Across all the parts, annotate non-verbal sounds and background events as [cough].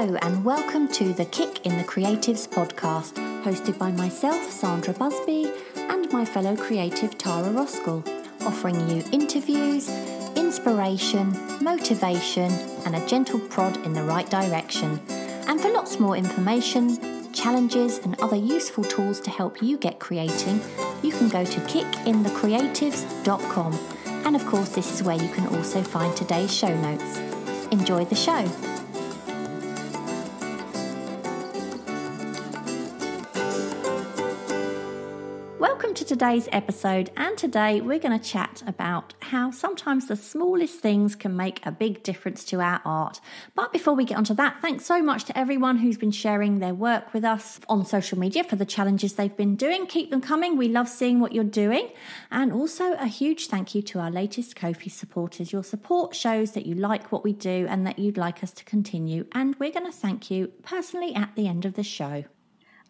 Hello, and welcome to the Kick in the Creatives podcast, hosted by myself, Sandra Busby, and my fellow creative Tara Roskell, offering you interviews, inspiration, motivation, and a gentle prod in the right direction. And for lots more information, challenges, and other useful tools to help you get creating, you can go to kickinthecreatives.com. And of course, this is where you can also find today's show notes. Enjoy the show. To today's episode, and today we're going to chat about how sometimes the smallest things can make a big difference to our art. But before we get onto that, thanks so much to everyone who's been sharing their work with us on social media for the challenges they've been doing. Keep them coming. We love seeing what you're doing. And also a huge thank you to our latest Ko-fi supporters. Your support shows that you like what we do and that you'd like us to continue. And we're going to thank you personally at the end of the show.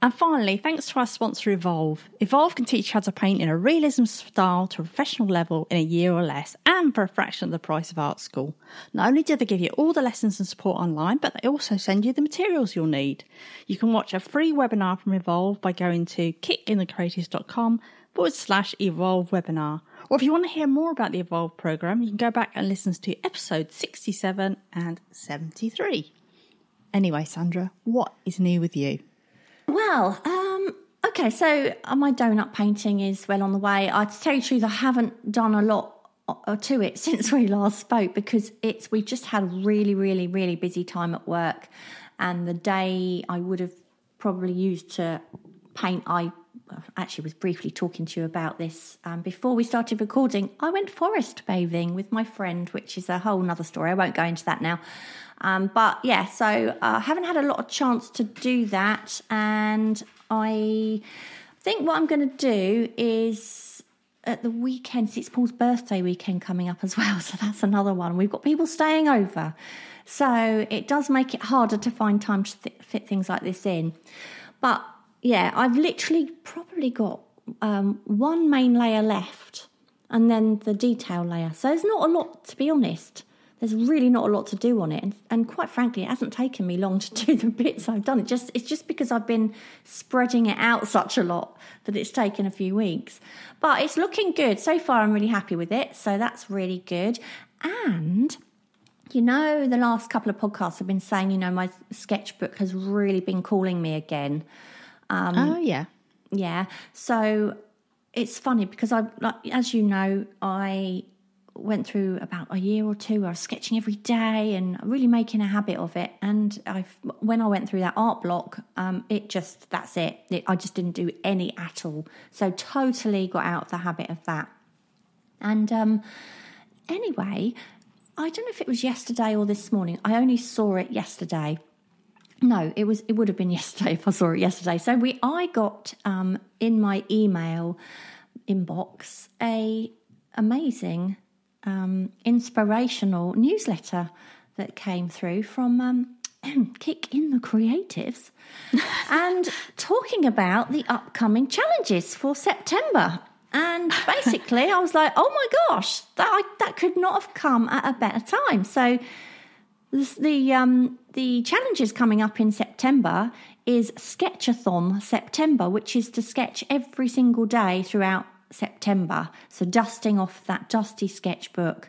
And finally, thanks to our sponsor Evolve. Evolve can teach you how to paint in a realism style to a professional level in a year or less and for a fraction of the price of art school. Not only do they give you all the lessons and support online, but they also send you the materials you'll need. You can watch a free webinar from Evolve by going to kickinthecreatives.com forward slash Evolve webinar. Or if you want to hear more about the Evolve program, you can go back and listen to episode 67 and 73. Anyway, Sandra, what is new with you? Well, um, okay, so uh, my donut painting is well on the way. I to tell you the truth, I haven't done a lot uh, to it [laughs] since we last spoke because it's we've just had a really, really, really busy time at work, and the day I would have probably used to paint, I actually was briefly talking to you about this um, before we started recording. I went forest bathing with my friend, which is a whole nother story. I won't go into that now. Um, but yeah, so I uh, haven't had a lot of chance to do that, and I think what I'm going to do is at the weekend. It's Paul's birthday weekend coming up as [laughs] well, so that's another one. We've got people staying over, so it does make it harder to find time to th- fit things like this in. But yeah, I've literally probably got um, one main layer left, and then the detail layer. So there's not a lot, to be honest. There's really not a lot to do on it. And, and, quite frankly it hasn't taken me long [laughs] to do the bits i've done. It just it's just because i've been spreading it out such a lot that it's taken a few weeks. But it's looking good. So far i'm really happy with it. So that's really good. And you know the last couple of podcasts i've been saying you know my sketchbook has really been calling me again um, oh yeah yeah so it's funny because i like as you know i went through about a year or two where I was sketching every day and really making a habit of it. And I, when I went through that art block, um, it just that's it. it. I just didn't do any at all. So totally got out of the habit of that. And um, anyway, I don't know if it was yesterday or this morning. I only saw it yesterday. No, it was. It would have been [laughs] yesterday if I saw it yesterday. So we, I got um, in my email inbox a amazing um, inspirational newsletter that came through from um, [clears throat] Kick in the Creatives [laughs] and talking about the upcoming challenges for September. And basically, I was like, oh my gosh, that, I, that could not have come at a better time. So, the um, the challenges coming up in September is Sketchathon September, which is to sketch every single day throughout September. So dusting off that dusty sketchbook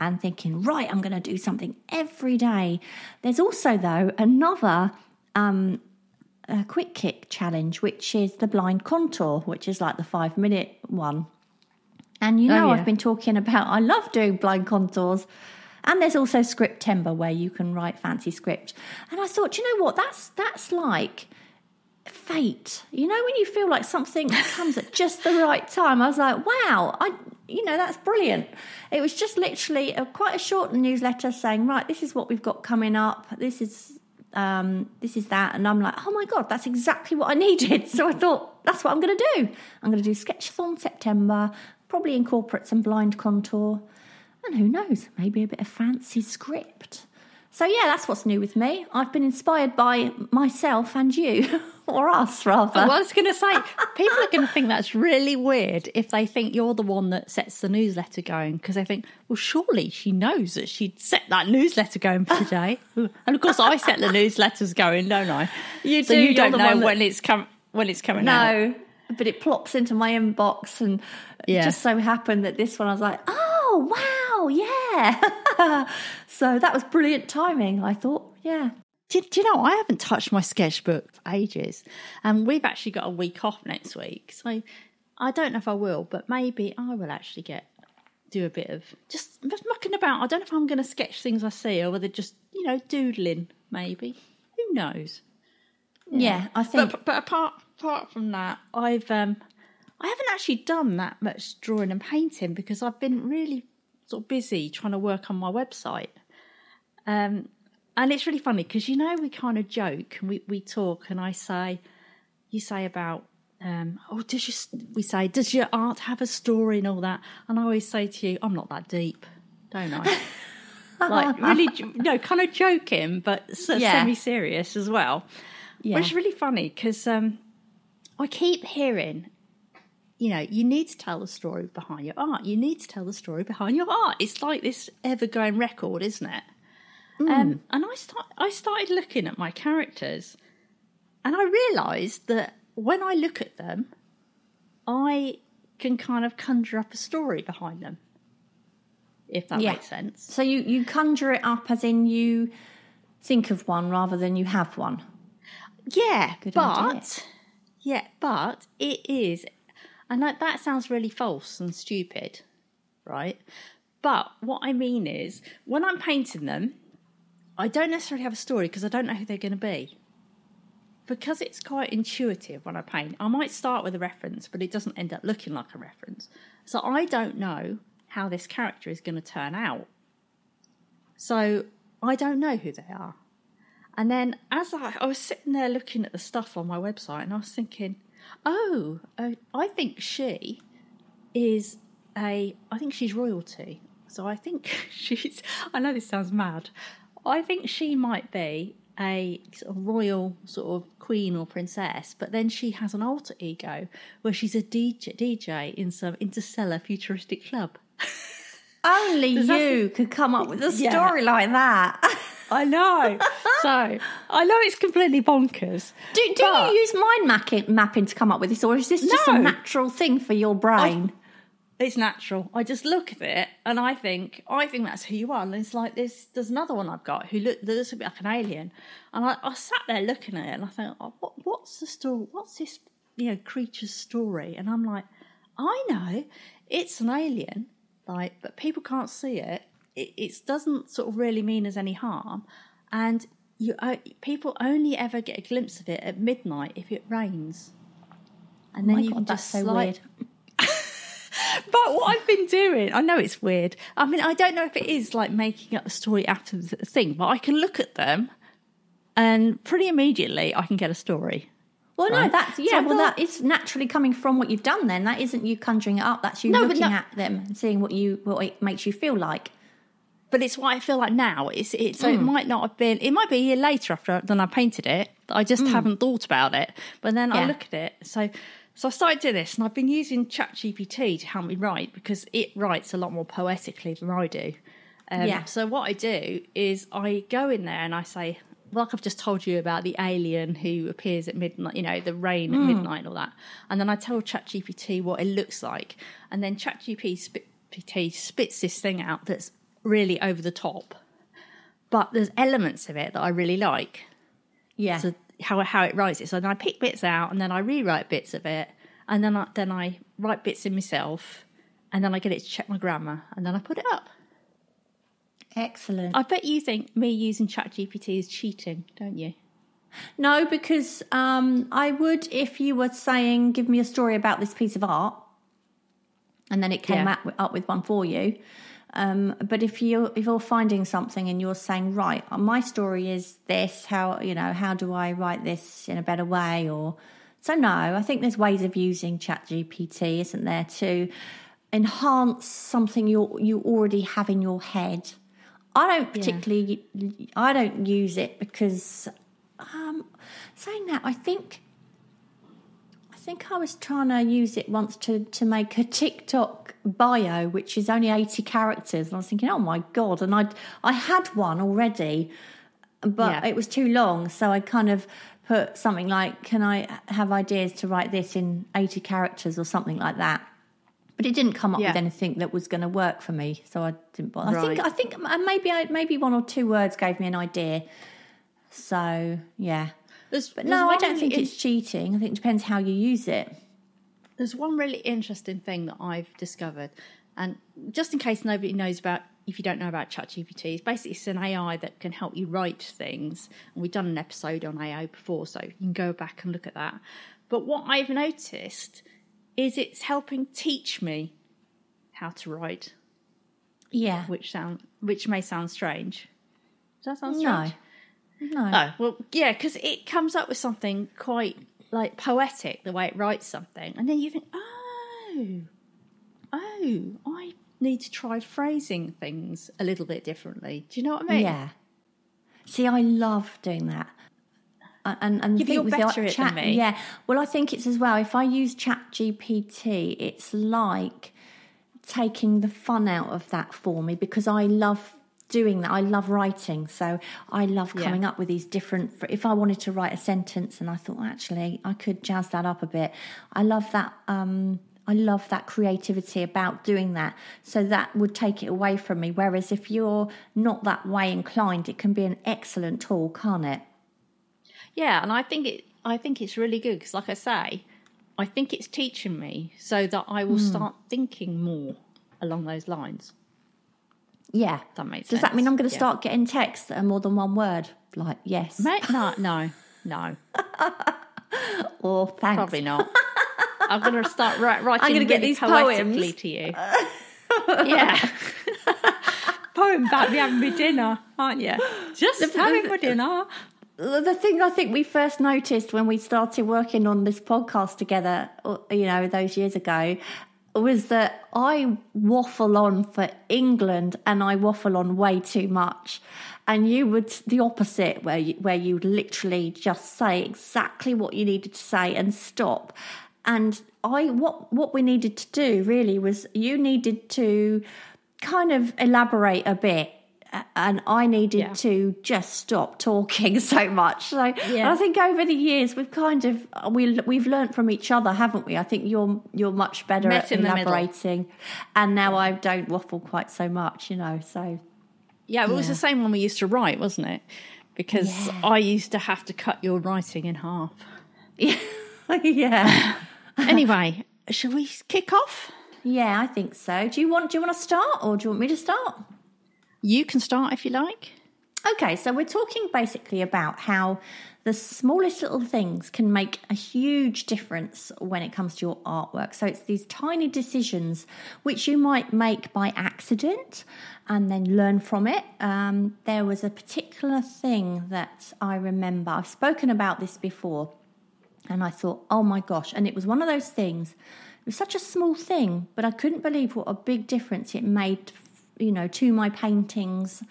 and thinking, right, I'm going to do something every day. There's also, though, another um, a quick kick challenge, which is the blind contour, which is like the five minute one. And you oh, know, oh, yeah. I've been talking about, I love doing blind contours. And there's also Scriptember where you can write fancy script. And I thought, you know what? That's that's like fate. You know, when you feel like something comes at just the right time. I was like, wow, I, you know, that's brilliant. It was just literally a, quite a short newsletter saying, right, this is what we've got coming up. This is um, this is that, and I'm like, oh my god, that's exactly what I needed. [laughs] So I thought that's what I'm going to do. I'm going to do Sketchathon September, probably incorporate some blind contour, and who knows, maybe a bit of fancy script. So yeah, that's what's new with me. I've been inspired by myself and you, [laughs] or us rather. Well, I was going to say, people are going to think that's really weird if they think you're the one that sets the newsletter going because they think, well, surely she knows that she'd set that newsletter going for today. [laughs] and of course, I set the newsletters going, don't I? You so do, you don't know that- when it's com- when it's coming out. no, but it plops into my inbox, and Yeah. it just so happened that this one I was like, oh wow, yeah. [laughs] so that was brilliant timing. I thought, yeah. Do, do you know, I haven't touched my sketchbook for ages. And we've actually got a week off next week. So I don't know if I will, but maybe I will actually get do a bit of just mucking about. I don't know if I'm going to sketch things I see or whether just, you know, doodling, maybe. Who knows? Yeah, I think But, but apart apart from that, I've um, I haven't actually done that much drawing and painting because I've been really sort of busy trying to work on my website. Um, and it's really funny because you know we kind of joke and we, we talk and I say, you say about, um, oh, does your we say does your art have a story and all that? And I always say to you, I'm not that deep, don't I? [laughs] like really, no, kind of joking, but Yeah. semi-serious as well. yeah. Which is really funny because um, I keep hearing, you know, you need to tell the story behind your art. You need to tell the story behind your art. It's like this ever-going record, isn't it? Um, and I start, I started looking at my characters, and I realised that when I look at them, I can kind of conjure up a story behind them. If that Yeah. makes sense. So you you conjure it up as in you think of one rather than you have one. Yeah, Good but idea. yeah, but it is, and like that sounds really false and stupid, right? But what I mean is, when I'm painting them, I don't necessarily have a story because I don't know who they're going to be. Because it's quite intuitive when I paint, I might start with a reference, but it doesn't end up looking like a reference. So I don't know how this character is going to turn out. So I don't know who they are. And then as I, I was sitting there looking at the stuff on my website, and I was thinking, oh, uh, I think she is a, I think she's royalty. So I think [laughs] she's, I know this sounds mad. I think she might be a sort of royal sort of queen or princess, but then she has an alter ego where she's a DJ, DJ in some interstellar futuristic club. [laughs] Only you could come up with a Yeah. story like that. I know. [laughs] so I know it's completely bonkers. Do, do you use mind mapping, mapping to come up with this, or is this just No. a natural thing for your brain? It's natural. I just look at it and I think, I think that's who you are. And it's like this. There's another one I've got who look, looks a bit like an alien, and I, I sat there looking at it and I thought, oh, what, what's the story? What's this, you know, creature's story? And I'm like, I know, it's an alien, like, but people can't see it. It, it doesn't sort of really mean us any harm, and you people only ever get a glimpse of it at midnight if it rains. And oh then my you God, can just so slide- weird. [laughs] but what I've been doing, I know it's weird. I mean, I don't know if it is like making up a story after the thing, but I can look at them and pretty immediately I can get a story. Well, no, that's yeah. So well, that- that is naturally coming from what you've done. Then that isn't you conjuring it up. That's you No, looking no- at them and seeing what you what it makes you feel like. But it's what I feel like now. It's it, so it mm. might not have been. It might be a year later after than I painted it. I just mm. haven't thought about it. But then I look at it. So so I started doing this, and I've been using ChatGPT to help me write because it writes a lot more poetically than I do. Um, Yeah. So what I do is I go in there and I say, like I've just told you about the alien who appears at midnight, you know, the rain at mm. midnight and all that, and then I tell ChatGPT what it looks like, and then ChatGPT spits this thing out that's really over the top, but there's elements of it that I really like. Yeah, So how how it writes it. So then I pick bits out and then I rewrite bits of it, and then I then I write bits in myself, and then I get it to check my grammar, and then I put it up. excellent. I bet you think me using ChatGPT is cheating, don't you? No, because um, I would if you were saying, "Give me a story about this piece of art," and then it came Yeah. up, up with one for you. Um, but if you if you're finding something and you're saying, "Right, my story is this," how you know how do I write this in a better way? Or so no, I think there's ways of using ChatGPT, isn't there, to enhance something you you already have in your head. I don't particularly, I don't use it because, um, saying that, I think, think I was trying to use it once to to make a TikTok bio, which is only eighty characters, and I was thinking, oh my god, and I I had one already, but Yeah. it was too long, so I kind of put something like, can I have ideas to write this in eighty characters or something like that. But it didn't come up Yeah. with anything that was going to work for me, so I didn't bother. I think I think uh, maybe I, maybe one or two words gave me an idea. So yeah, There's, but no, I don't really think in- it's cheating. I think it depends how you use it. There's one really interesting thing that I've discovered, and just in case nobody knows about, if you don't know about ChatGPT, it's basically it's an AI that can help you write things. And we've done an episode on AI before, so you can go back and look at that. But what I've noticed is it's helping teach me how to write, Yeah. which sound which may sound strange. Does that sound No. No. Oh, well, yeah, because it comes up with something quite like poetic, the way it writes something, and then you think, oh, oh, I need to try phrasing things a little bit differently. Do you know what I mean? Yeah. See, I love doing that. And and Yeah, you're the better than chat, me. yeah. Well, I think it's as well. If I use Chat GPT, it's like taking the fun out of that for me because I love doing that. I love writing, so I love Yeah. coming up with these different. If I wanted to write a sentence, and I thought actually I could jazz that up a bit. I love that. Um, I love that creativity about doing that. So that would take it away from me. Whereas if you're not that way inclined, it can be an excellent tool, can't it? yeah, and I think it. I think it's really good because, like I say, I think it's teaching me so that I will Hmm. start thinking more along those lines. Yeah. That makes Does that mean. I'm going to Yeah. start getting texts that are more than one word? Like yes Mate, no, no, no, [laughs] or thanks. probably not. I'm going to start ri- [laughs] writing. I'm gonna get really these poems. to you. [laughs] yeah. Poem about me having my dinner, aren't you? Just the, having my dinner. The the thing I think we first noticed when we started working on this podcast together, uh, you know, those years ago, was that I waffle on for England and I waffle on way too much. And you would the opposite, where you, where you literally just say exactly what you needed to say and stop. And I, what what we needed to do really was you needed to kind of elaborate a bit and I needed Yeah. to just stop talking [laughs] so much. So Yeah. I think over the years we've kind of we we've learned from each other, haven't we? I think you're you're much better Met at in elaborating, and now I don't waffle quite so much, you know. So Yeah, it was the same when we used to write, wasn't it? Because Yeah. I used to have to cut your writing in half. [laughs] yeah, [laughs] Anyway, shall we kick off? yeah, I think so. Do you want do you want to start or do you want me to start? You can start if you like. Okay, so we're talking basically about how the smallest little things can make a huge difference when it comes to your artwork. So it's these tiny decisions which you might make by accident and then learn from it. Um, there was a particular thing that I remember, I've spoken about this before, and I thought, oh my gosh. And it was one of those things, it was such a small thing, but I couldn't believe what a big difference it made, you know, to my paintings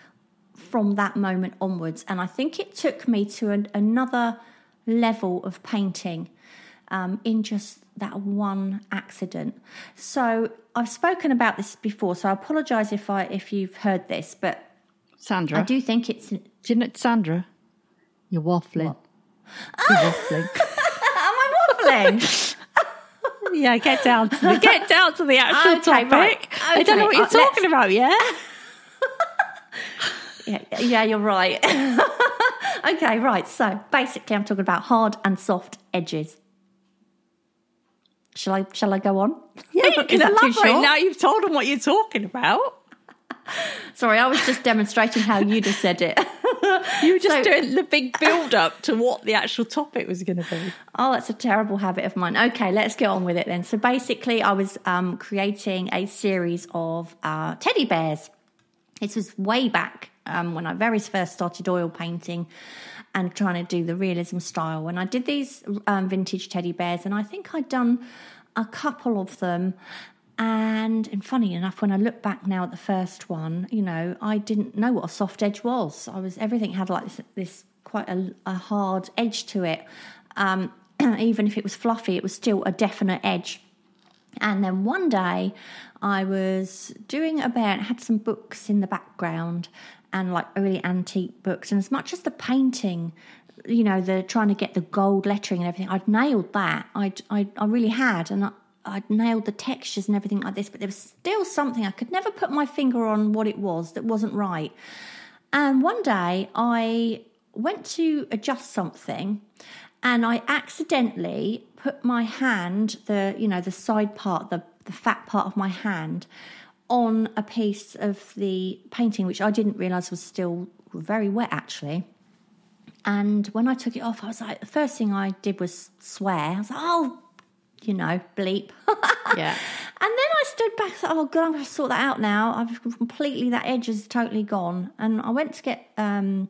from that moment onwards. And I think it took me to an, another level of painting um, in just that one accident. So I've spoken about this before, so I apologise if I if you've heard this, but Sandra. I do think it's. Do you know, Sandra? You're waffling. You're waffling. [laughs] Am I waffling? [laughs] yeah, get down to the [laughs] get down to the actual Okay, topic. right. I don't know what you're uh, let's- talking about, yeah? [laughs] Yeah, yeah, you're right. [laughs] okay, right. So basically, I'm talking about hard and soft edges. Shall I? Shall I go on? Yeah, you can elaborate now you've told them what you're talking about. Sorry, I was just demonstrating how you just said it. [laughs] You were just So- doing the big build up to what the actual topic was going to be. Oh, that's a terrible habit of mine. Okay, let's get on with it then. So basically, I was um, creating a series of uh, teddy bears. This was way back um, when I very first started oil painting and trying to do the realism style. And I did these um, vintage teddy bears, and I think I'd done a couple of them. And, and funny enough, when I look back now at the first one, you know, I didn't know what a soft edge was. I was everything had like this, this quite a, a hard edge to it. Um, [clears throat] even if it was fluffy, it was still a definite edge. And then one day I was doing a bit, had some books in the background and like really antique books. And as much as the painting, you know, the trying to get the gold lettering and everything, I'd nailed that. I, I really had. And I, I'd nailed the textures and everything like this, but there was still something I could never put my finger on what it was that wasn't right. And one day I went to adjust something and I accidentally put my hand, the you know, the side part, the, the fat part of my hand, on a piece of the painting, which I didn't realise was still very wet actually. And when I took it off, I was like, the first thing I did was swear. I was like, oh, you know, bleep. [laughs] Yeah. And then I stood back, thought, oh god, I'm going to sort that out now. I've completely that edge is totally gone. And I went to get um,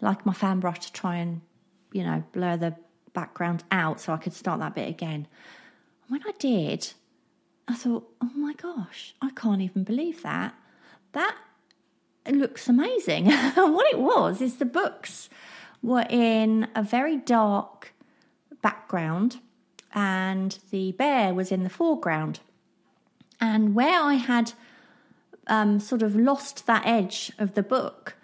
like my fan brush to try and you know blur the background out so I could start that bit again. When I did, I thought, oh my gosh, I can't even believe that. That looks amazing. [laughs] And what it was is the books were in a very dark background and the bear was in the foreground. And where I had um, sort of lost that edge of the book,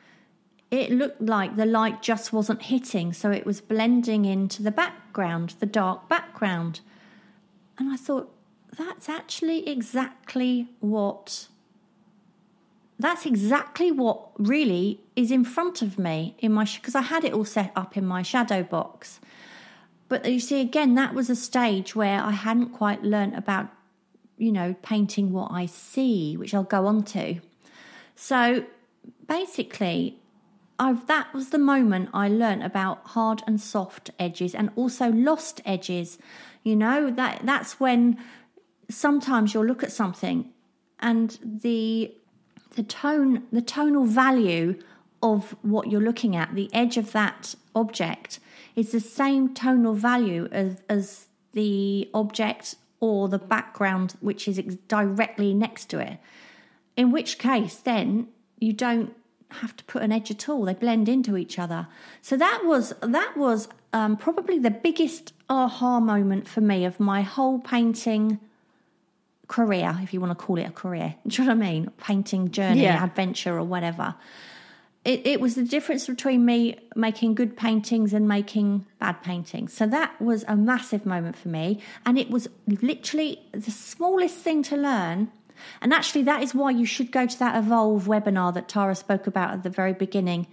it looked like the light just wasn't hitting, so it was blending into the background, the dark background. And I thought, that's actually exactly what that's exactly what really is in front of me in my because I had it all set up in my shadow box. But you see, again, that was a stage where I hadn't quite learnt about you know, painting what I see, which I'll go on to. So basically, I've, that was the moment I learnt about hard and soft edges and also lost edges. You know, that that's when sometimes you'll look at something and the the tone the tonal value of what you're looking at, the edge of that object is the same tonal value as, as the object or the background which is directly next to it. In which case, then you don't have to put an edge at all; they blend into each other. So that was that was um, probably the biggest aha moment for me of my whole painting career, if you want to call it a career. [laughs] Do you know what I mean? Painting journey, yeah. adventure, or whatever it, it was the difference between me making good paintings and making bad paintings. So that was a massive moment for me. And it was literally the smallest thing to learn. And actually, that is why you should go to that Evolve webinar that Tara spoke about at the very beginning,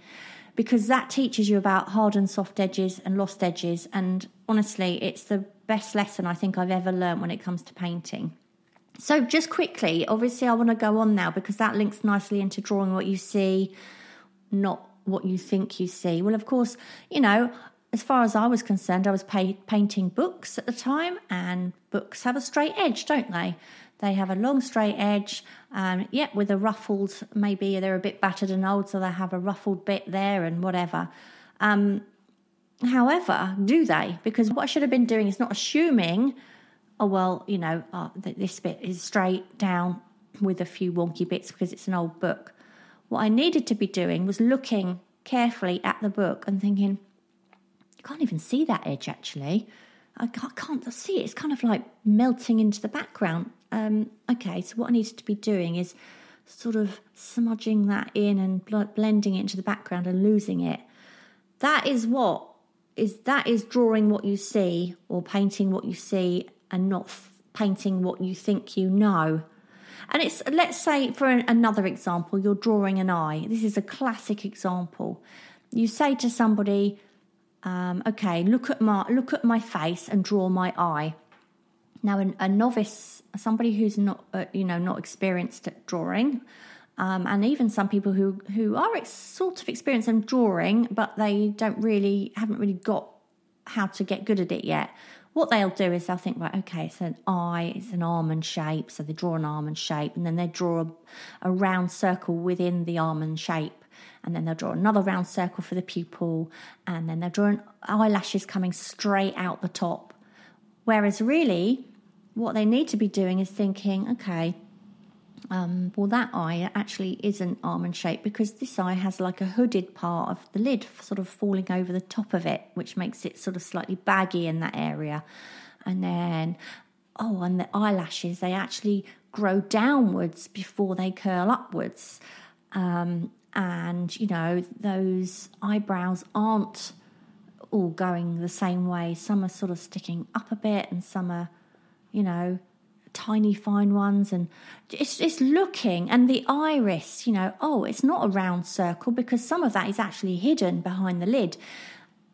because that teaches you about hard and soft edges and lost edges. And honestly, it's the best lesson I think I've ever learned when it comes to painting. So, just quickly, obviously, I want to go on now because that links nicely into drawing what you see not what you think you see. Well, of course, you know, as far as I was concerned, I was painting books at the time, and books have a straight edge, don't they? They have a long straight edge, um, yeah, with a ruffled, maybe they're a bit battered and old, so they have a ruffled bit there and whatever. Um, however, do they? Because what I should have been doing is not assuming, oh, well, you know, uh, this bit is straight down with a few wonky bits because it's an old book. What I needed to be doing was looking carefully at the book and thinking, you can't even see that edge actually. I can't, can't see it. It's kind of like melting into the background. Um, okay, so what I needed to be doing is sort of smudging that in and blending it into the background and losing it. That is what is that is drawing what you see or painting what you see and not f- painting what you think you know. And it's, let's say, for another example, you're drawing an eye. This is a classic example. You say to somebody, um, okay, look at my look at my face and draw my eye. Now, an, a novice, somebody who's not, uh, you know, not experienced at drawing, um, and even some people who who are ex- sort of experienced in drawing, but they don't really haven't really got how to get good at it yet what they'll do is they'll think, right, okay, it's an eye, it's an almond shape. So they draw an almond shape and then they draw a, a round circle within the almond shape. And then they'll draw another round circle for the pupil. And then they'll draw an eyelashes coming straight out the top. Whereas really, what they need to be doing is thinking, okay, um, well, that eye actually isn't almond shaped because this eye has like a hooded part of the lid sort of falling over the top of it, which makes it sort of slightly baggy in that area. And then, oh, and the eyelashes, they actually grow downwards before they curl upwards. Um, and, you know, those eyebrows aren't all going the same way. Some are sort of sticking up a bit and some are, you know, tiny fine ones and it's it's looking and the iris you know oh it's not a round circle because some of that is actually hidden behind the lid.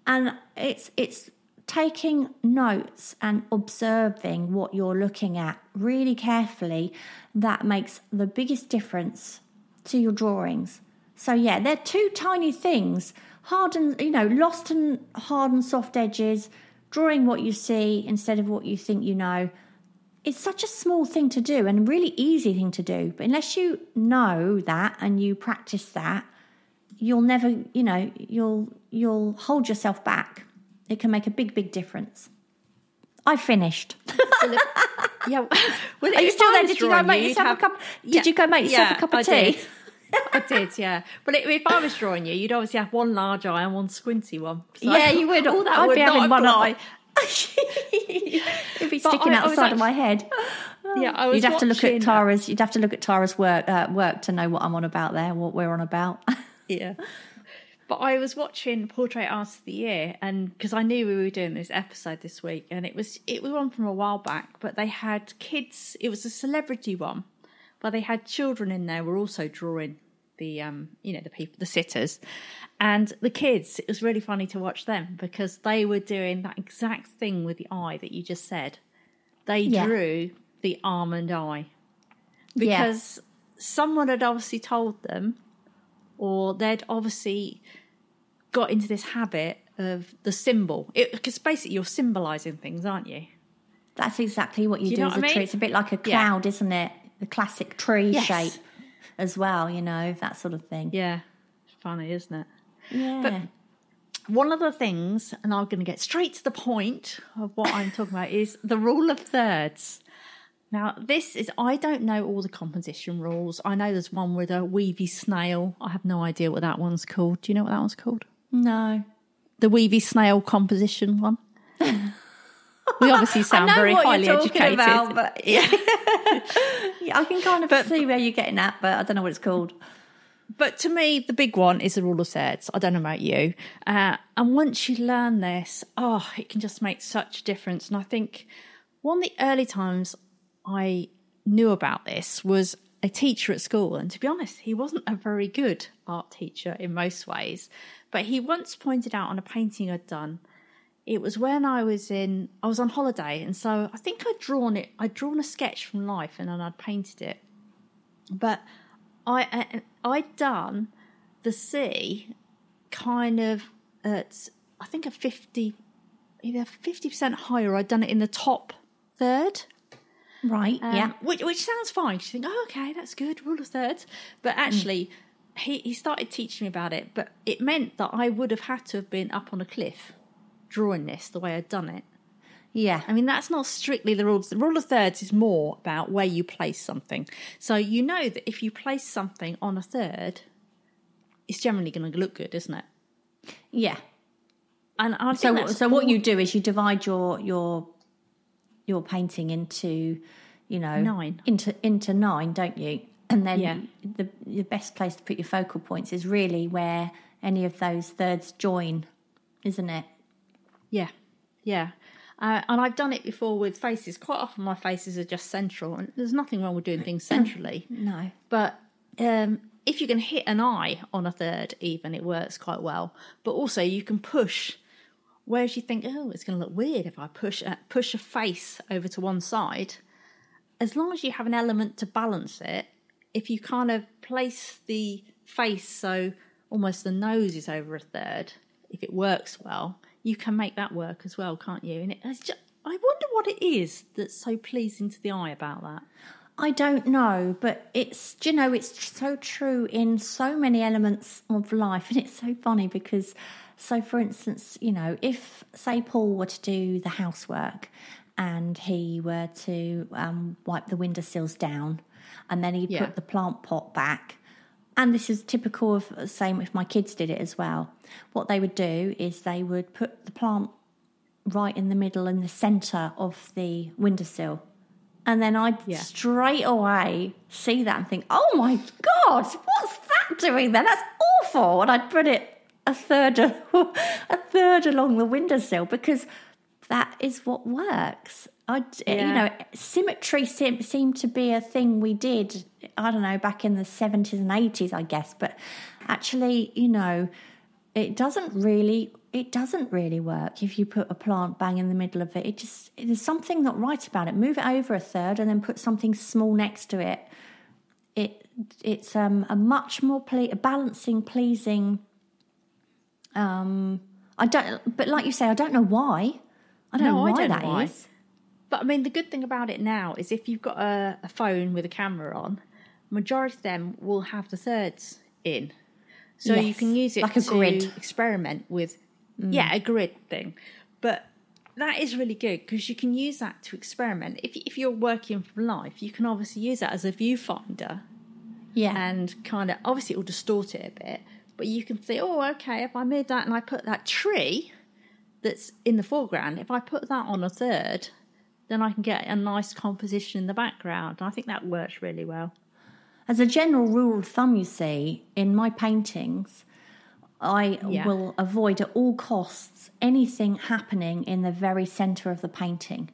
And it's it's taking notes and observing what you're looking at really carefully that makes the biggest difference to your drawings. So yeah they're two tiny things hard and you know lost and hard and soft edges drawing what you see instead of what you think you know it's such a small thing to do and a really easy thing to do. But unless you know that and you practice that, you'll never, you know, you'll you'll hold yourself back. It can make a big, big difference. I finished. [laughs] yeah. Well, Are you still there? Did you go make yourself have, a cup? Did yeah, you go make yourself yeah, a cup of I tea? Did. I did, yeah. But if I was drawing you, you'd obviously have one large eye and one squinty one. So yeah, you would. [laughs] All that I'd would be having one eye. [laughs] It'd be sticking out the side of my head. [laughs] Yeah, I was You'd have watching, to look at Tara's. You'd have to look at Tara's work uh, work to know what I'm on about there. What we're on about. [laughs] yeah. But I was watching Portrait Artist of the Year, and because I knew we were doing this episode this week, and it was it was one from a while back, but they had kids. It was a celebrity one, but they had children in there. Were also drawing the um you know the people the sitters, and the kids, it was really funny to watch them because they were doing that exact thing with the eye that you just said. They yeah. drew the almond eye because yeah. someone had obviously told them, or they'd obviously got into this habit of the symbol. Because basically, you're symbolizing things, aren't you? That's exactly what you do, do you as a mean? tree. It's a bit like a cloud, yeah. isn't it? The classic tree yes. shape as well, you know, that sort of thing. Yeah. Funny, isn't it? Yeah. But one of the things, and I'm going to get straight to the point of what I'm talking about, is [laughs] the rule of thirds. Now, this is, I don't know all the composition rules. I know there's one with a weavy snail. I have no idea what that one's called. Do you know what that one's called? No. The weavy snail composition one. We obviously sound very highly educated. About, but [laughs] yeah. yeah, I can kind of but, see where you're getting at, but I don't know what it's called. But to me, the big one is the rule of thirds. I don't know about you. Uh, and once you learn this, oh, it can just make such a difference. And I think one of the early times I knew about this was a teacher at school. And to be honest, he wasn't a very good art teacher in most ways. But he once pointed out on a painting I'd done, it was when I was in, I was on holiday. And so I think I'd drawn it, I'd drawn a sketch from life and then I'd painted it. But I I'd done the sea kind of at I think a fifty either fifty percent higher. I'd done it in the top third. Right. Um, yeah. Which which sounds fine. You think, oh, okay, that's good, rule of thirds. But hmm. actually, mm. he he started teaching me about it. But it meant that I would have had to have been up on a cliff, drawing this the way I'd done it. Yeah. I mean, that's not strictly the rules. The rule of thirds is more about where you place something. So you know that if you place something on a third, it's generally going to look good, isn't it? Yeah. And I so, so what you do is you divide your your your painting into, you know, nine into into nine, don't you? And then yeah. the the best place to put your focal points is really where any of those thirds join, isn't it? Yeah, yeah. Uh, and I've done it before with faces. Quite often, my faces are just central, and there's nothing wrong with doing things [clears throat] centrally. no. But um, if you can hit an eye on a third, even it works quite well. But also, you can push. Whereas you think, oh, it's going to look weird if I push a, push a face over to one side. As long as you have an element to balance it, if you kind of place the face so almost the nose is over a third, if it works well, you can make that work as well, can't you? And it's just, I wonder what it is that's so pleasing to the eye about that. I don't know, but it's you know it's so true in so many elements of life, and it's so funny because, so for instance, you know, if say Paul were to do the housework, and he were to um, wipe the windowsills down, and then he'd Yeah. put the plant pot back. And this is typical of same if my kids did it as well. What they would do is they would put the plant right in the middle in the centre of the windowsill. And then I'd Yeah. straight away see that and think, oh my God, what's that doing there? That's awful. And I'd put it a third, [laughs] a third along the windowsill because that is what works. I, you know, symmetry seem, seemed to be a thing we did. I don't know back in the seventies and eighties, I guess. But actually, you know, it doesn't really it doesn't really work if you put a plant bang in the middle of it. It just there's something not right about it. Move it over a third and then put something small next to it. It it's um, a much more ple- a balancing, pleasing. Um, I don't, but like you say, I don't know why. I don't No, know I why don't know why. is. But I mean, the good thing about it now is if you've got a, a phone with a camera on, majority of them will have the thirds in, so you can use it like a to grid. Mm. experiment with. Yeah, a grid thing, but that is really good because you can use that to experiment. If if you're working from life, you can obviously use that as a viewfinder Yeah, and kind of obviously it will distort it a bit, but you can say, oh, okay, if I move that and I put that tree that's in the foreground, if I put that on a third, then I can get a nice composition in the background. And I think that works really well. As a general rule of thumb, you see, in my paintings, I Yeah. will avoid at all costs anything happening in the very centre of the painting.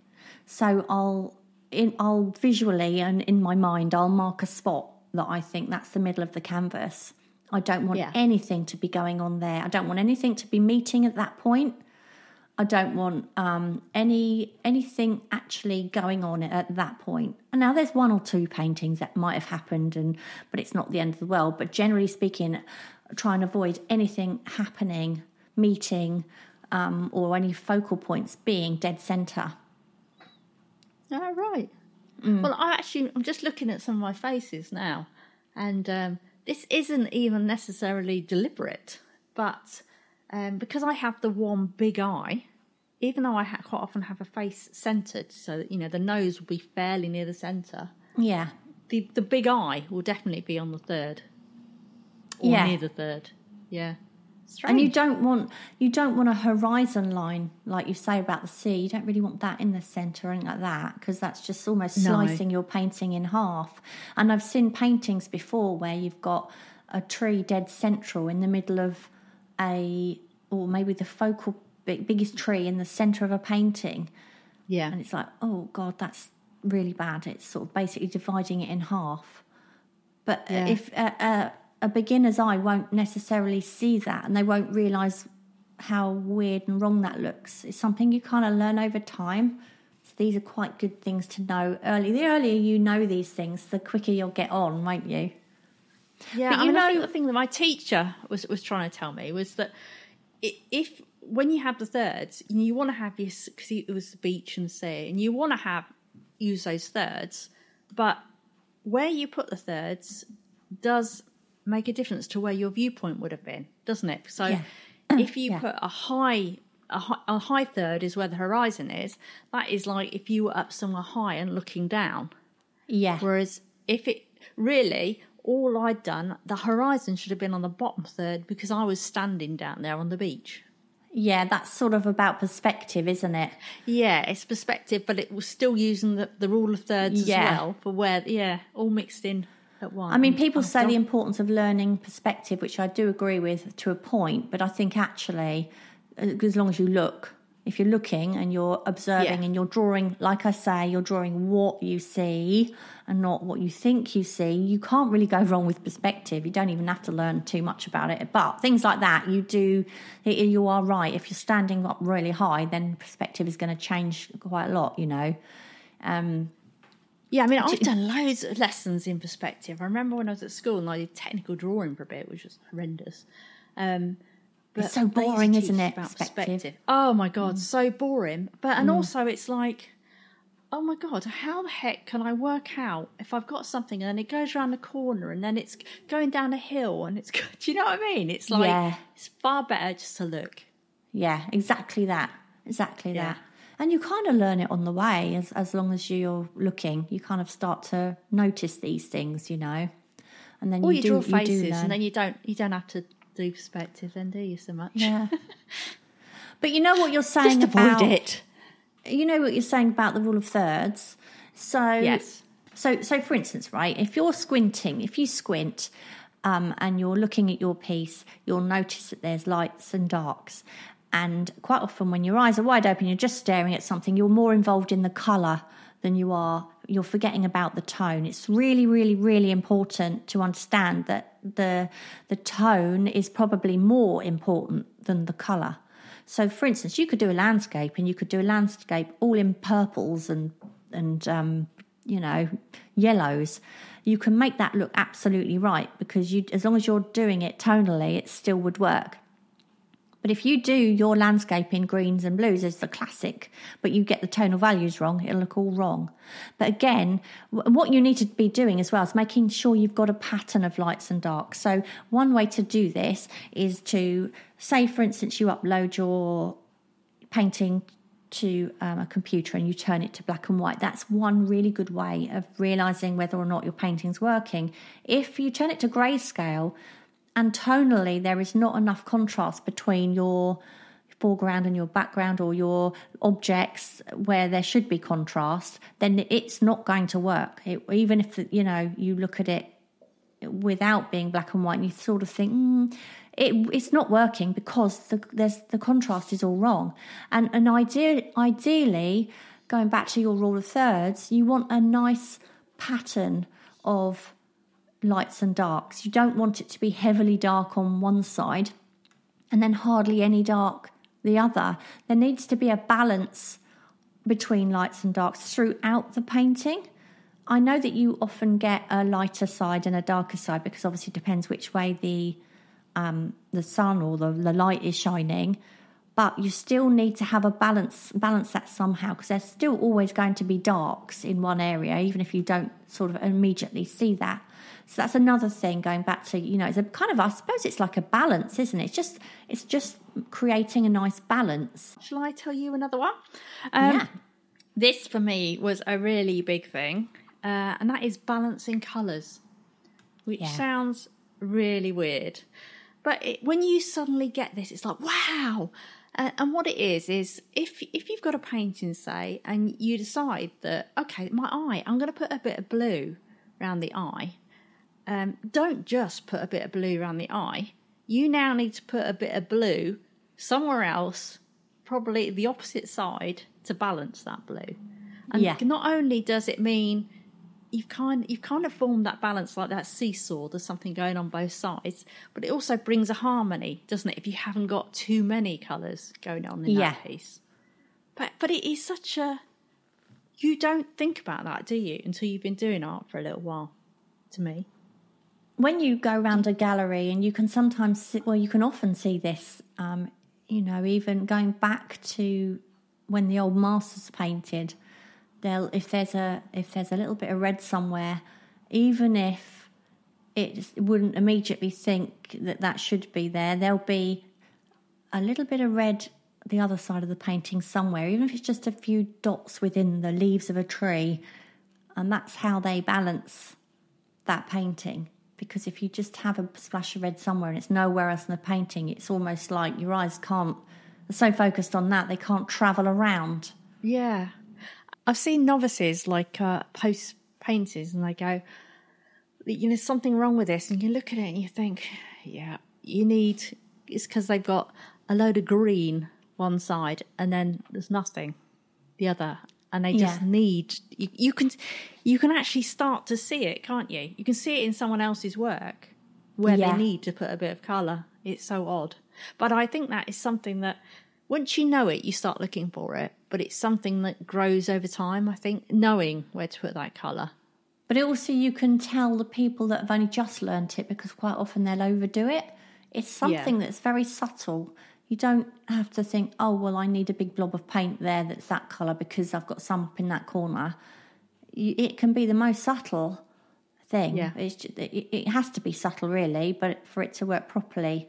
So I'll in, I'll visually and in my mind I'll mark a spot that I think that's the middle of the canvas. I don't want Yeah. anything to be going on there. I don't want anything to be meeting at that point. I don't want um, any anything actually going on at that point. And now there's one or two paintings that might have happened, and but it's not the end of the world. But generally speaking, try and avoid anything happening, meeting, um, or any focal points being dead center. Oh, right. Mm. Well, I actually, I'm just looking at some of my faces now, and um, this isn't even necessarily deliberate, but um, because I have the one big eye, even though I ha- quite often have a face centered, so that, you know, the nose will be fairly near the center, Yeah, the, the big eye will definitely be on the third, or Yeah. near the third. Yeah. Strange. and you don't want you don't want a horizon line like you say about the sea. You don't really want that in the centre or anything like that because that's just almost No. slicing your painting in half. And I've seen paintings before where you've got a tree dead central in the middle of a or maybe the focal big, biggest tree in the centre of a painting, yeah. and it's like, oh god, that's really bad. It's sort of basically dividing it in half. But Yeah. if uh, uh, a beginner's eye won't necessarily see that, and they won't realise how weird and wrong that looks, it's something you kind of learn over time. So these are quite good things to know early. The earlier you know these things, the quicker you'll get on, won't you? Yeah, But I you mean, I know- think the thing that my teacher was was trying to tell me was that if when you have the thirds, you want to have your because it was the beach and sea, and you want to have use those thirds, but where you put the thirds does make a difference to where your viewpoint would have been, doesn't it? So Yeah. [clears throat] if you Yeah. put a high a high, a high third is where the horizon is. That is like if you were up somewhere high and looking down. Yeah. Whereas if it really, all I'd done, the horizon should have been on the bottom third because I was standing down there on the beach. Yeah, that's sort of about perspective, isn't it? Yeah, it's perspective, but it was still using the, the rule of thirds Yeah. as well for where, yeah, all mixed in at once. I mean, people Oh, say the importance of learning perspective, which I do agree with to a point, but I think actually, uh, as long as you look, if you're looking and you're observing Yeah. and you're drawing, like I say, you're drawing what you see and not what you think you see, you can't really go wrong with perspective. You don't even have to learn too much about it. But things like that, you do, you are right. If you're standing up really high, then perspective is going to change quite a lot, you know. Um, Yeah, I mean, I've done loads of lessons in perspective. I remember when I was at school and I did technical drawing for a bit, which was horrendous. Um, but It's so they used to boring, isn't it, About perspective? perspective. Oh my god, mm. so boring. But and mm. also it's like, oh my god, how the heck can I work out if I've got something and then it goes around the corner and then it's going down a hill and it's [laughs] do you know what I mean? It's like Yeah. it's far better just to look. Yeah, exactly that. Exactly Yeah. that. and you kind of learn it on the way as, as long as you're looking you kind of start to notice these things you know and then Or you, you, do draw you do faces, and then you don't you don't have to do perspective, then do you so much? yeah [laughs] but you know what you're saying Just avoid about it. you know what you're saying about the rule of thirds so Yes. so so for instance right if you're squinting if you squint um, and you're looking at your piece you'll notice that there's lights and darks and quite often when your eyes are wide open you're just staring at something you're more involved in the color than you are you're forgetting about the tone it's really really really important to understand that the the tone is probably more important than the color so, for instance, you could do a landscape, and you could do a landscape all in purples and and um, you know yellows. You can make that look absolutely right because you, as long as you're doing it tonally, it still would work. But if you do your landscape in greens and blues as the classic, but you get the tonal values wrong, it'll look all wrong. But again, what you need to be doing as well is making sure you've got a pattern of lights and darks. So one way to do this is to say, for instance, you upload your painting to um, a computer and you turn it to black and white. That's one really good way of realizing whether or not your painting's working. If you turn it to grayscale and tonally there is not enough contrast between your foreground and your background or your objects where there should be contrast, then it's not going to work. It, even if you know you look at it without being black and white, and you sort of think mm, it, it's not working because the, there's the contrast is all wrong. And an idea, ideally, going back to your rule of thirds, you want a nice pattern of lights and darks. You don't want it to be heavily dark on one side and then hardly any dark the other. There needs to be a balance between lights and darks throughout the painting. I know that you often get a lighter side and a darker side because obviously it depends which way the um, the sun or the, the light is shining. But you still need to have a balance balance that somehow because there's still always going to be darks in one area, even if you don't sort of immediately see that. So that's another thing going back to you know it's a kind of I suppose it's like a balance, isn't it? It's just it's just creating a nice balance. Shall I tell you another one? Um, yeah. This for me was a really big thing, uh, and that is balancing colours, which Yeah. sounds really weird. But it, when you suddenly get this, it's like wow. Uh, and what it is is if if you've got a painting, say, and you decide that okay, my eye, I'm going to put a bit of blue around the eye. Um, don't just put a bit of blue around the eye. You now need to put a bit of blue somewhere else, probably the opposite side, to balance that blue. And Yeah. not only does it mean you've kind you've kind of formed that balance like that seesaw, there's something going on both sides, but it also brings a harmony, doesn't it? If you haven't got too many colours going on in Yeah. that piece. But but it is such a you don't think about that, do you, until you've been doing art for a little while, to me. When you go around a gallery and you can sometimes see, well you can often see this um, you know even going back to when the old masters painted they'll if there's a if there's a little bit of red somewhere even if it wouldn't immediately think that that should be there there'll be a little bit of red the other side of the painting somewhere even if it's just a few dots within the leaves of a tree. And that's how they balance that painting because if you just have a splash of red somewhere and it's nowhere else in the painting, it's almost like your eyes can't, they're so focused on that, they can't travel around. Yeah. I've seen novices like uh, post painters and they go, you know, something wrong with this. And you look at it and you think, yeah, you need, it's because they've got a load of green one side and then there's nothing the other. And they just Yeah. need, you, you can, you can actually start to see it, can't you? You can see it in someone else's work where Yeah. they need to put a bit of colour. It's so odd. But I think that is something that once you know it, you start looking for it. But it's something that grows over time, I think, knowing where to put that colour. But also, you can tell the people that have only just learnt it because quite often they'll overdo it. It's something that's very subtle. You don't have to think, oh, well, I need a big blob of paint there that's that colour because I've got some up in that corner. You- It can be the most subtle thing. Yeah. It's ju- it, it has to be subtle, really, but for it to work properly.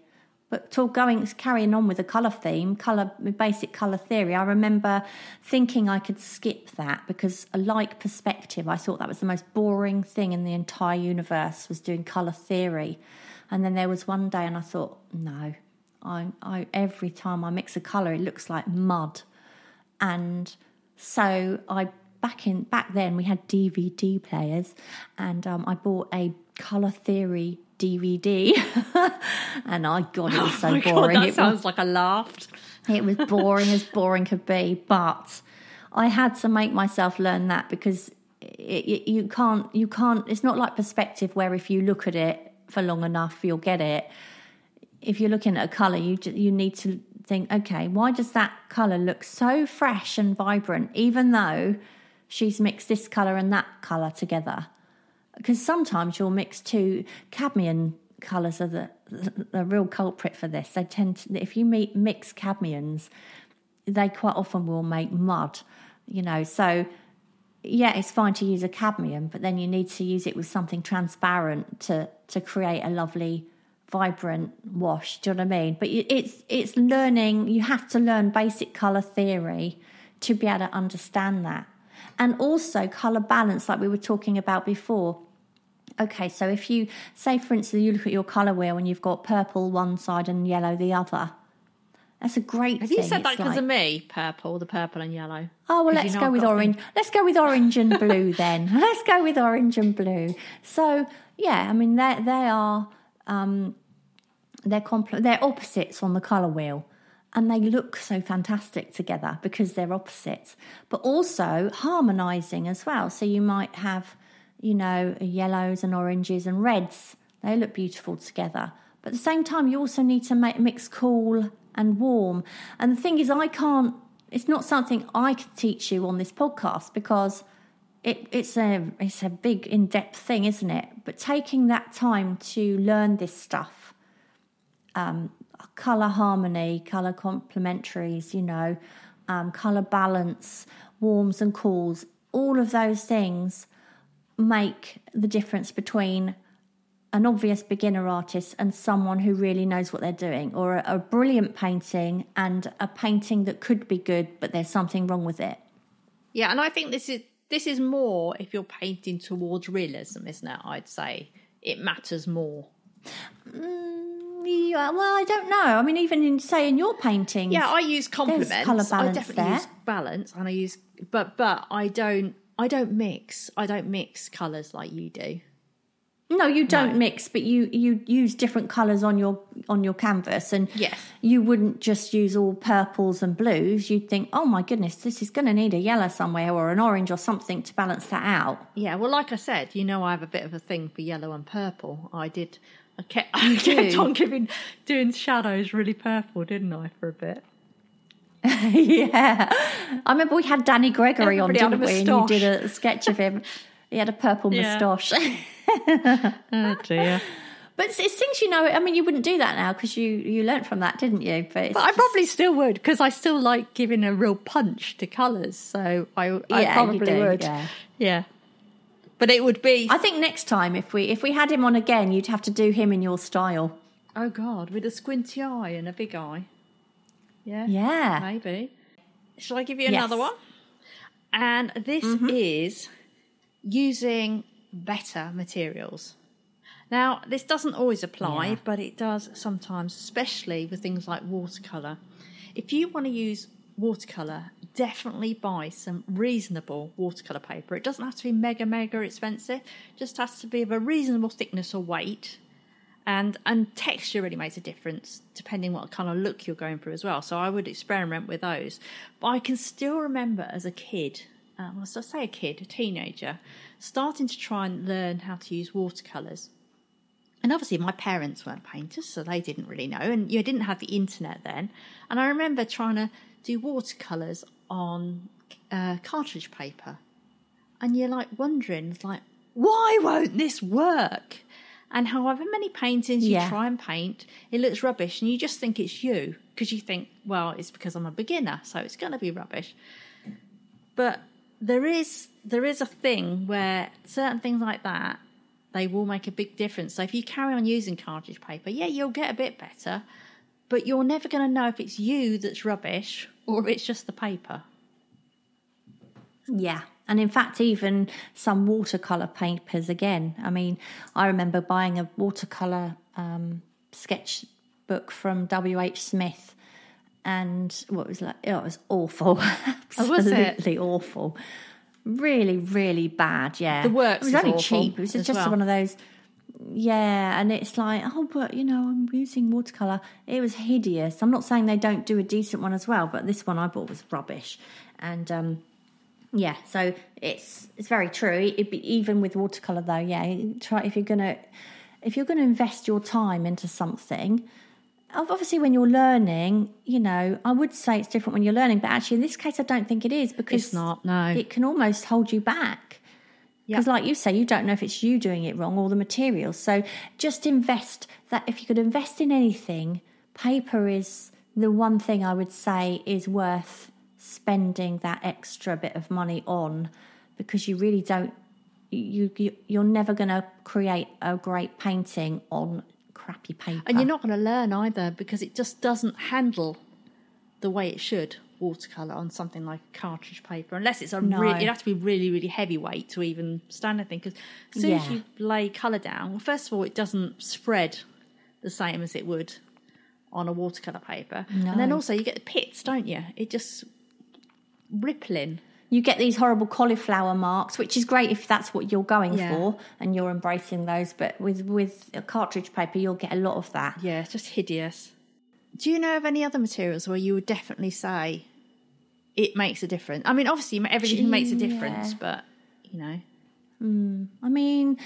But to going carrying on with the colour theme, colour basic colour theory, I remember thinking I could skip that because a like perspective, I thought that was the most boring thing in the entire universe was doing colour theory. And then there was one day and I thought, no, I, I every time I mix a colour it looks like mud. And so I back in back then we had DVD players and um, I bought a colour theory DVD, [laughs] and I God, it was so [laughs] oh boring. God, that it sounds was, like I laughed. it was boring as boring could be, but I had to make myself learn that because it, it, you can't, you can't. It's not like perspective where if you look at it for long enough, you'll get it. If you're looking at a color, you you need to think, okay, why does that color look so fresh and vibrant, even though she's mixed this color and that color together? because sometimes you'll mix two cadmium colours are the, the, the, real culprit for this. They tend to, if you meet mix cadmiums, they quite often will make mud, you know. So yeah, it's fine to use a cadmium, but then you need to use it with something transparent to to create a lovely, vibrant wash. Do you know what I mean? But it's it's learning. You have to learn basic color theory to be able to understand that and also color balance, like we were talking about before. Okay, so if you say, for instance, you look at your color wheel and you've got purple one side and yellow the other. That's a great. Have thing. you said that because like- of me? Purple, the purple and yellow. Oh well, let's go with orange. Let's go with orange and blue then. [laughs] Let's go with orange and blue. So yeah, I mean they they are um, they're compl- they're opposites on the color wheel, and they look so fantastic together because they're opposites, but also harmonizing as well. So you might have you know yellows and oranges and reds. They look beautiful together. But at the same time, you also need to make mix cool and warm. And the thing is, I can't. It's not something I can teach you on this podcast because it, it's a it's a big in depth thing, isn't it? But taking that time to learn this stuff, um, color harmony, color complementaries, you know, um, color balance, warms and cools, all of those things make the difference between an obvious beginner artist and someone who really knows what they're doing, or a, a brilliant painting and a painting that could be good, but there's something wrong with it. Yeah, and I think this is this is more if you're painting towards realism, isn't it? I'd say it matters more. Yeah, uh, well, I don't know. I mean, even in say in your paintings, Yeah, I use complements. colour I balance definitely there. use balance, and I use, but but I don't I don't mix. I don't mix colours like you do. no, you don't No. mix, but you you use different colours on your on your canvas, and Yes. you wouldn't just use all purples and blues. You'd think, oh my goodness, this is going to need a yellow somewhere or an orange or something to balance that out. Yeah, well, like I said, you know, I have a bit of a thing for yellow and purple. I did. I kept, [laughs] I kept on giving doing shadows really purple, didn't I, for a bit? [laughs] yeah, I remember we had Danny Gregory on, Everybody had didn't we? And you did a sketch of him. He had a purple Yeah. moustache. [laughs] Oh dear. But it's, it's things you know. I mean, you wouldn't do that now because you you learnt from that, didn't you? But, But I just- probably still would because I still like giving a real punch to colours. So I, I Yeah, probably do, would. yeah. yeah. But it would be. I think next time if we if we had him on again, you'd have to do him in your style. oh God, with a squinty eye and a big eye. Yeah. Yeah. Maybe. Shall I give you Yes. another one? And this Mm-hmm. is using better materials. Now, this doesn't always apply, Yeah. but it does sometimes, especially with things like watercolour. If you want to use watercolour, definitely buy some reasonable watercolour paper. It doesn't have to be mega, mega expensive, just has to be of a reasonable thickness or weight and and texture really makes a difference depending what kind of look you're going for as well. So I would experiment with those. But I can still remember as a kid, uh, well, so I say a kid, a teenager, starting to try and learn how to use watercolors. And obviously, my parents weren't painters, so they didn't really know. And you didn't have the internet then. And I remember trying to do watercolors on uh, cartridge paper and you're like wondering, it's like, why won't this work? And however many paintings you Yeah. try and paint, it looks rubbish, and you just think it's you because you think, well, it's because I'm a beginner, so it's going to be rubbish. But there is there is a thing where certain things like that they will make a big difference. So if you carry on using cartridge paper, yeah, you'll get a bit better, but you're never going to know if it's you that's rubbish or if it's just the paper. Yeah. And in fact, even some watercolor papers again. I mean, I remember buying a watercolor um, sketchbook from W.H. Smith, and what was like, it was awful. [laughs] Oh, was? Absolutely awful. Really, really bad. Yeah. The works It was only cheap. It was just well. one of those. Yeah, and it's like, oh, but you know, I'm using watercolor. It was hideous. I'm not saying they don't do a decent one as well, but this one I bought was rubbish. And um, yeah, so it's it's very true. It'd be even with watercolor though. Yeah, try if you're gonna if you're gonna invest your time into something. Obviously, when you're learning, you know, I would say it's different when you're learning, but actually, in this case, I don't think it is because It's not, no. It can almost hold you back because, like you say, you don't know if it's you doing it wrong or the materials. So, just invest that. If you could invest in anything, paper is the one thing I would say is worth spending that extra bit of money on because you really don't you, you you're never going to create a great painting on crappy paper And you're not going to learn either because it just doesn't handle the way it should watercolor on something like cartridge paper unless it's a No. re- it has to be really really heavyweight to even stand anything because as soon as you lay color down well, first of all it doesn't spread the same as it would on a watercolor paper. And then also you get the pits don't you? It just rippling. You get these horrible cauliflower marks which is great if that's what you're going Yeah. for and you're embracing those but with with a cartridge paper you'll get a lot of that. Yeah it's just hideous. Do you know of any other materials where you would definitely say it makes a difference i mean obviously everything makes a difference Yeah. but you know I mean,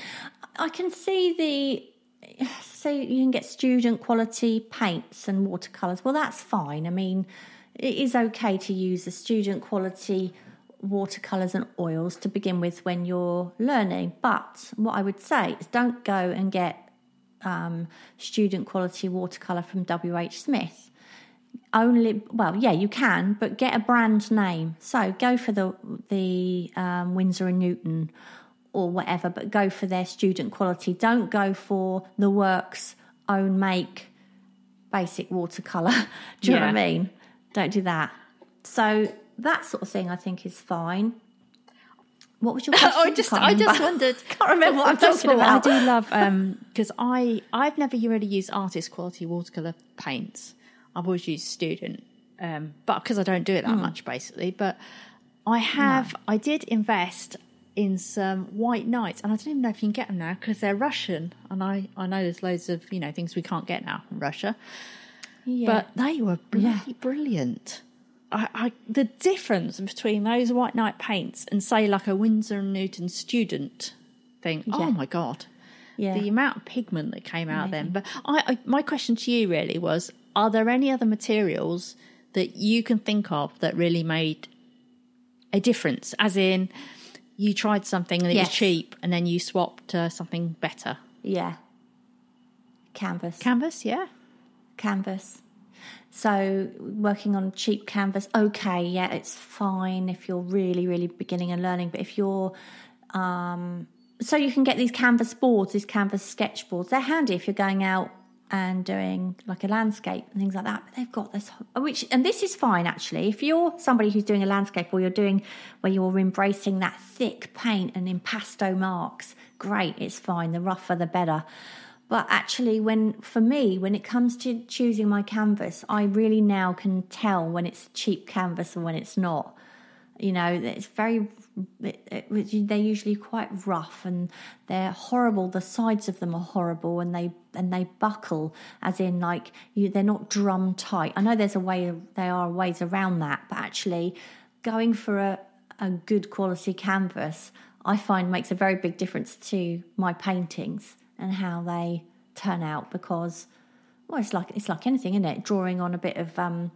I can see the say you can get student quality paints and watercolors. Well, that's fine. I mean, it is okay to use the student quality watercolors and oils to begin with when you're learning. But what I would say is don't go and get um, student quality watercolor from WH Smith only well yeah you can but get a brand name. So go for the the um, Winsor and Newton or whatever but go for their student quality. Don't go for the works own make basic watercolor [laughs] do you know what i mean? Don't do that. So that sort of thing i think is fine. What was your [laughs] question? I just, I just wondered. [laughs] Can't remember what I'm talking about. I do love um because I I've never really used artist quality watercolor paints. I've always used student, um, but because I don't do it that much, basically. But I have, I did invest in some White Nights, and I don't even know if you can get them now because they're Russian, and I I know there's loads of you know things we can't get now from Russia. yeah. But they were bloody brilliant. I, I, the difference between those White Night paints and say like a Winsor and Newton student thing. Yeah. Oh my god! yeah The amount of pigment that came out then. But I, I, my question to you really was: Are there any other materials that you can think of that really made a difference? As in, you tried something and it Yes. was cheap, and then you swapped to something better. yeah canvas Canvas, yeah. canvas. So working on cheap canvas, okay, yeah, it's fine if you're really, really beginning and learning. But if you're, um, so you can get these canvas boards, these canvas sketch boards. They're handy if you're going out and doing like a landscape and things like that. But they've got this, which, and this is fine actually. If you're somebody who's doing a landscape or you're doing where you're embracing that thick paint and impasto marks, great, it's fine. The rougher, the better. But actually, when for me, when it comes to choosing my canvas, I really now can tell when it's cheap canvas and when it's not. You know, it's very. It, it, they're usually quite rough and they're horrible. The sides of them are horrible and they and they buckle, as in like you, they're not drum tight. I know there's a way. There are ways around that, but actually, going for a a good quality canvas, I find makes a very big difference to my paintings and how they turn out because well it's like it's like anything isn't it drawing on a bit of um,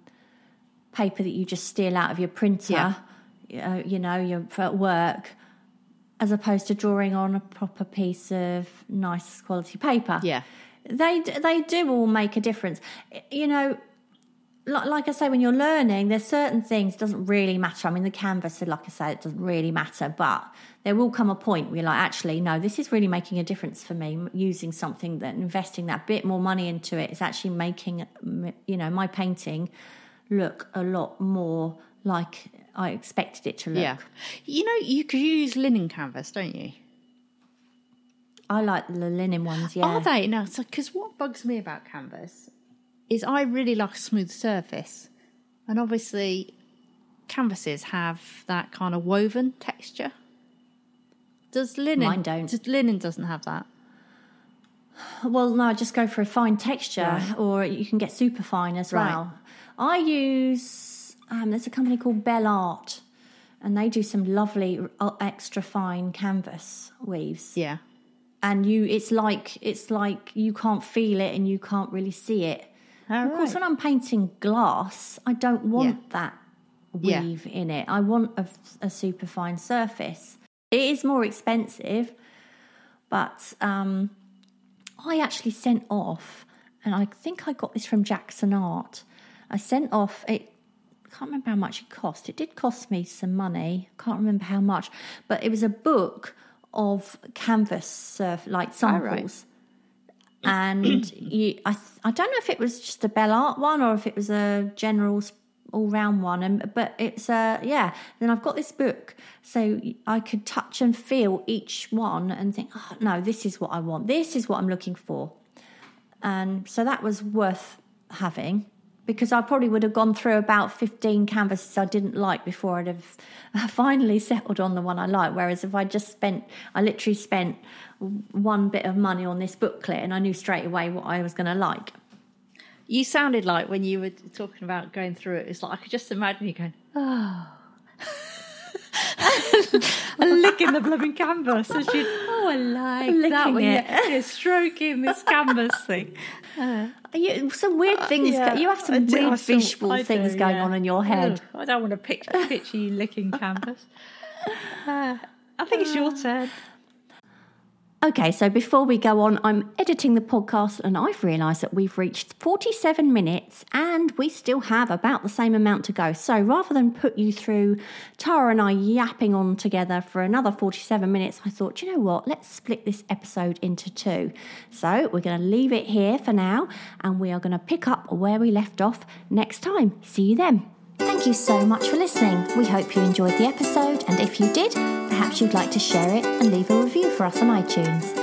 paper that you just steal out of your printer uh, you know you're for at work as opposed to drawing on a proper piece of nice quality paper Yeah. they they do all make a difference you know like, like I say, when you're learning, there's certain things doesn't really matter. I mean, the canvas, like I say, it doesn't really matter, but there will come a point where you're like, actually, no, this is really making a difference for me. Using something that investing that bit more money into it is actually making, you know, my painting look a lot more like I expected it to look. Yeah. You know, you could use linen canvas, don't you? I like the linen ones, yeah. Are they? No, because what bugs me about canvas is I really like a smooth surface. And obviously, canvases have that kind of woven texture. Does linen? Mine don't. Does, linen doesn't have that. Well, no, I just go for a fine texture, or you can get super fine as right. well. I use um, there's a company called Bell Art, and they do some lovely uh, extra fine canvas weaves. Yeah, and you, it's like it's like you can't feel it and you can't really see it. All of course, when I'm painting glass, I don't want yeah. that weave yeah. in it. I want a, a super fine surface. It is more expensive, but um, I actually sent off, and I think I got this from Jackson Art. I sent off it. I can't remember how much it cost. It did cost me some money. I can't remember how much, but it was a book of canvas surf like samples. Oh, right. And [clears throat] you, I, I don't know if it was just a bell Art one or if it was a general all round one and but it's uh yeah then i've got this book so i could touch and feel each one and think oh no this is what i want this is what i'm looking for and so that was worth having because I probably would have gone through about 15 canvases I didn't like before I'd have [laughs] finally settled on the one I like. Whereas if I just spent, I literally spent one bit of money on this booklet and I knew straight away what I was going to like. You sounded like when you were talking about going through it, it's like I could just imagine you going, oh. [laughs] [laughs] and licking the blooming canvas as you oh I like licking that when it. You're, you're stroking this [laughs] canvas thing. Uh, you, some weird uh, things. Yeah, you have some weird visual do, things going yeah. on in your head. Oh, I don't want to picture, picture you licking canvas. [laughs] Uh, I think it's your turn. Okay, so before we go on, I'm editing the podcast and I've realised that we've reached 47 minutes and we still have about the same amount to go. So rather than put you through Tara and I yapping on together for another 47 minutes, I thought, you know what, let's split this episode into two. So we're going to leave it here for now and we are going to pick up where we left off next time. See you then. Thank you so much for listening. We hope you enjoyed the episode, and if you did, perhaps you'd like to share it and leave a review for us on iTunes.